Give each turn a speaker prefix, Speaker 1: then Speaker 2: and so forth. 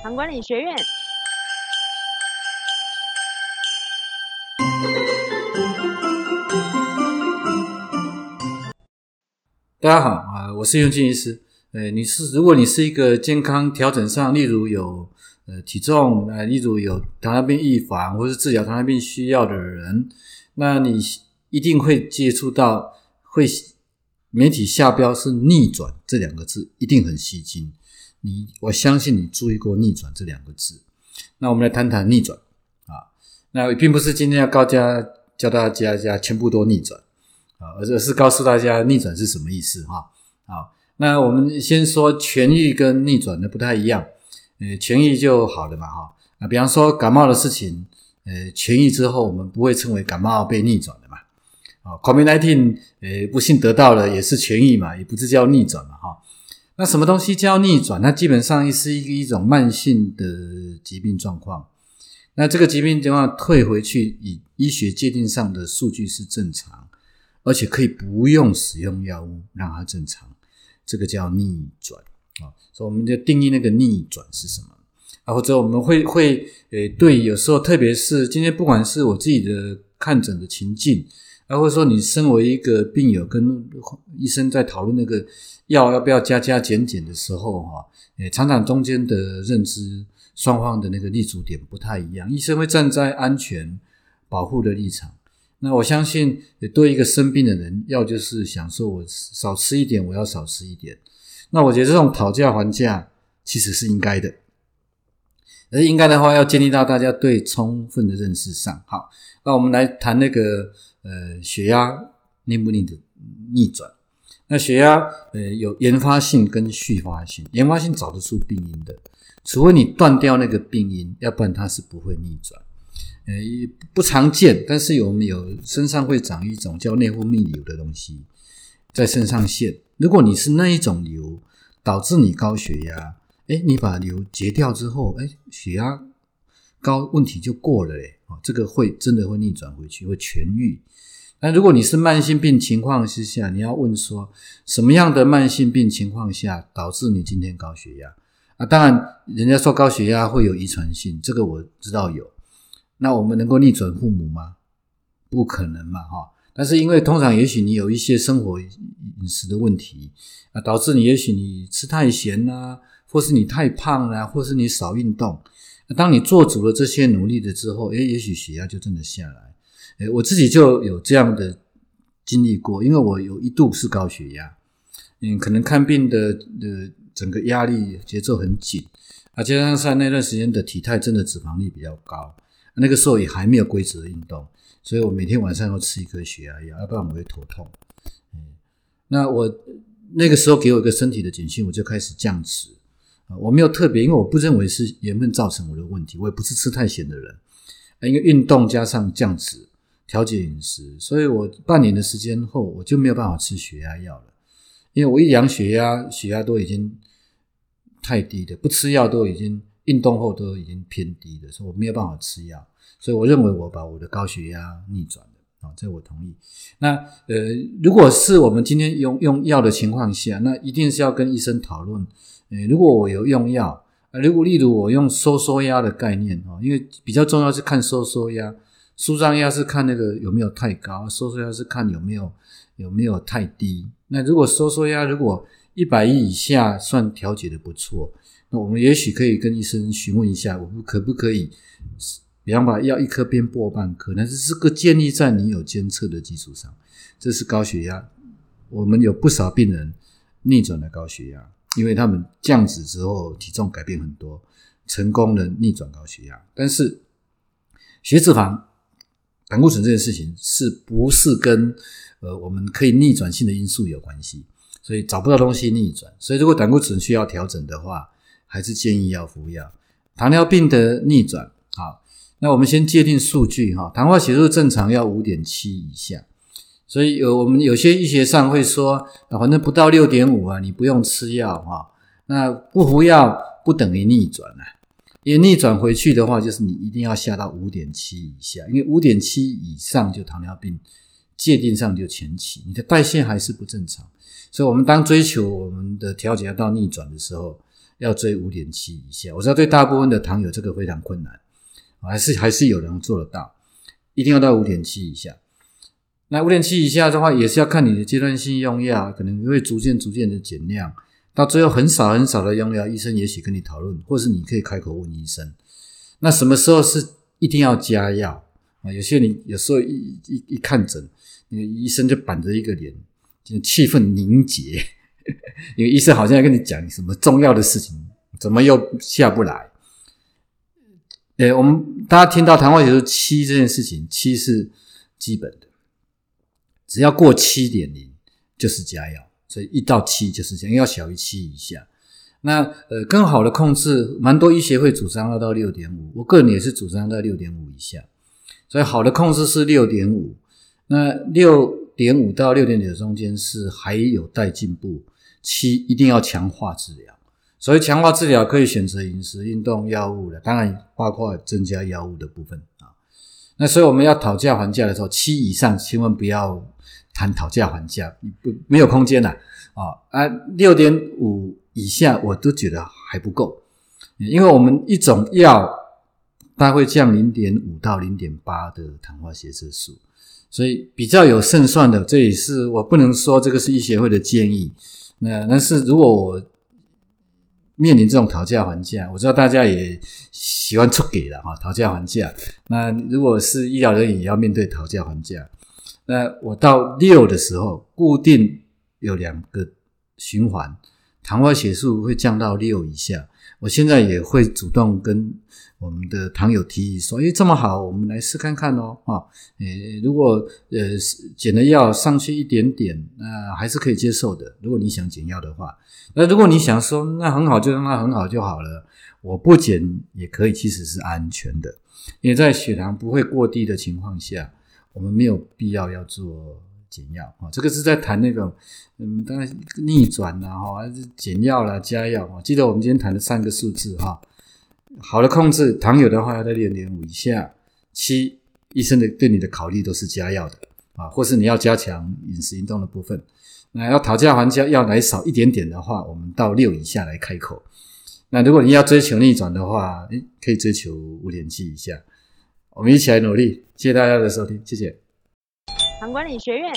Speaker 1: 糖管理学院。
Speaker 2: 大家好啊，我是用静医师。呃，你是如果你是一个健康调整上，例如有呃体重啊，例如有糖尿病预防或是治疗糖尿病需要的人，那你一定会接触到会媒体下标是逆转这两个字，一定很吸睛。你我相信你注意过逆转这两个字。那我们来谈谈逆转啊，那并不是今天要告家教大家家全部都逆转。啊，而是告诉大家逆转是什么意思哈。好，那我们先说痊愈跟逆转的不太一样。呃，痊愈就好了嘛哈。啊，比方说感冒的事情，呃，痊愈之后我们不会称为感冒被逆转的嘛。啊，COVID-19，呃，不幸得到了也是痊愈嘛，也不是叫逆转嘛哈。那什么东西叫逆转？那基本上是一个一种慢性的疾病状况。那这个疾病状况退回去，以医学界定上的数据是正常。而且可以不用使用药物让它正常，这个叫逆转啊。所以我们就定义那个逆转是什么啊？或者我们会会呃，对，有时候特别是今天，不管是我自己的看诊的情境，啊，或者说你身为一个病友跟医生在讨论那个药要不要加加减减的时候，哈，诶，常常中间的认知双方的那个立足点不太一样，医生会站在安全保护的立场。那我相信，对一个生病的人，要就是想说，我少吃一点，我要少吃一点。那我觉得这种讨价还价其实是应该的，而应该的话，要建立到大家对充分的认识上。好，那我们来谈那个呃血压逆不逆的逆转。那血压呃有原发性跟续发性，原发性找得出病因的，除非你断掉那个病因，要不然它是不会逆转。呃，不常见，但是有没有身上会长一种叫内分泌瘤的东西在肾上腺。如果你是那一种瘤导致你高血压，哎，你把瘤截掉之后，哎，血压高问题就过了嘞。啊，这个会真的会逆转回去，会痊愈。那如果你是慢性病情况之下，你要问说什么样的慢性病情况下导致你今天高血压啊？当然，人家说高血压会有遗传性，这个我知道有。那我们能够逆转父母吗？不可能嘛，哈！但是因为通常也许你有一些生活饮食的问题啊，导致你也许你吃太咸啦，或是你太胖了，或是你少运动。当你做足了这些努力的之后，诶，也许血压就真的下来。诶，我自己就有这样的经历过，因为我有一度是高血压，嗯，可能看病的的整个压力节奏很紧，啊，加上在那段时间的体态真的脂肪率比较高。那个时候也还没有规则运动，所以我每天晚上要吃一颗血压药，要不然我会头痛。嗯，那我那个时候给我一个身体的警讯，我就开始降脂。我没有特别，因为我不认为是盐分造成我的问题，我也不是吃太咸的人。因为运动加上降脂、调节饮食，所以我半年的时间后，我就没有办法吃血压药了。因为我一量血压，血压都已经太低的，不吃药都已经。运动后都已经偏低的，所以我没有办法吃药，所以我认为我把我的高血压逆转了啊，这我同意。那呃，如果是我们今天用用药的情况下，那一定是要跟医生讨论。呃，如果我有用药，呃，如果例如我用收缩压的概念啊，因为比较重要是看收缩压，舒张压是看那个有没有太高，收缩压是看有没有有没有太低。那如果收缩压如果一百亿以下，算调节的不错。那我们也许可以跟医生询问一下，我们可不可以，比方把药一颗变薄半颗？但是这个建立在你有监测的基础上。这是高血压，我们有不少病人逆转了高血压，因为他们降脂之后体重改变很多，成功的逆转高血压。但是血脂肪、胆固醇这件事情是不是跟呃我们可以逆转性的因素有关系？所以找不到东西逆转。所以如果胆固醇需要调整的话，还是建议要服药。糖尿病的逆转，好，那我们先界定数据哈。糖化血素正常要五点七以下，所以有我们有些医学上会说，啊反正不到六点五啊，你不用吃药哈。那不服药不等于逆转啊，因为逆转回去的话，就是你一定要下到五点七以下，因为五点七以上就糖尿病界定上就前期，你的代谢还是不正常。所以，我们当追求我们的调节到逆转的时候。要追五点七以下。我知道对大部分的糖友这个非常困难，还是还是有人做得到，一定要到五点七以下。那五点七以下的话，也是要看你的阶段性用药，可能会逐渐逐渐的减量，到最后很少很少的用药，医生也许跟你讨论，或是你可以开口问医生，那什么时候是一定要加药啊？有些你有时候一一一看诊，那个医生就板着一个脸，就气氛凝结，因为医生好像要跟你讲什么重要的事情，怎么又下不来？呃，我们大家听到糖化血素七这件事情，七是基本的。只要过七点零就是加药，所以一到七就是这样，要小于七以下。那呃，更好的控制，蛮多医协会主张要到六点五，我个人也是主张在六点五以下。所以好的控制是六点五，那六点五到六点九中间是还有待进步。七一定要强化治疗，所以强化治疗可以选择饮食、运动、药物的，当然包括增加药物的部分啊。那所以我们要讨价还价的时候，七以上千万不要。谈讨价还价，你不没有空间了啊啊！六点五以下我都觉得还不够，因为我们一种药它会降零点五到零点八的糖化血色素，所以比较有胜算的，这也是我不能说这个是医学会的建议。那但是如果我面临这种讨价还价，我知道大家也喜欢出给的哈，讨价还价。那如果是医疗人员也要面对讨价还价。那我到六的时候，固定有两个循环，糖化血素会降到六以下。我现在也会主动跟我们的糖友提议说：“诶，这么好，我们来试看看哦。”啊，诶，如果呃减了药上去一点点，那还是可以接受的。如果你想减药的话，那如果你想说那很好，就让它很好就好了，我不减也可以，其实是安全的，因为在血糖不会过低的情况下。我们没有必要要做减药啊，这个是在谈那种，嗯，当然逆转啦，哈，还是减药啦、加药啊。记得我们今天谈的三个数字哈，好的控制，糖有的话要在六点五以下，七医生的对你的考虑都是加药的啊，或是你要加强饮食运动的部分。那要讨价还价要来少一点点的话，我们到六以下来开口。那如果你要追求逆转的话，诶，可以追求五点七以下。我们一起来努力，谢谢大家的收听，谢谢。
Speaker 1: 唐管理学院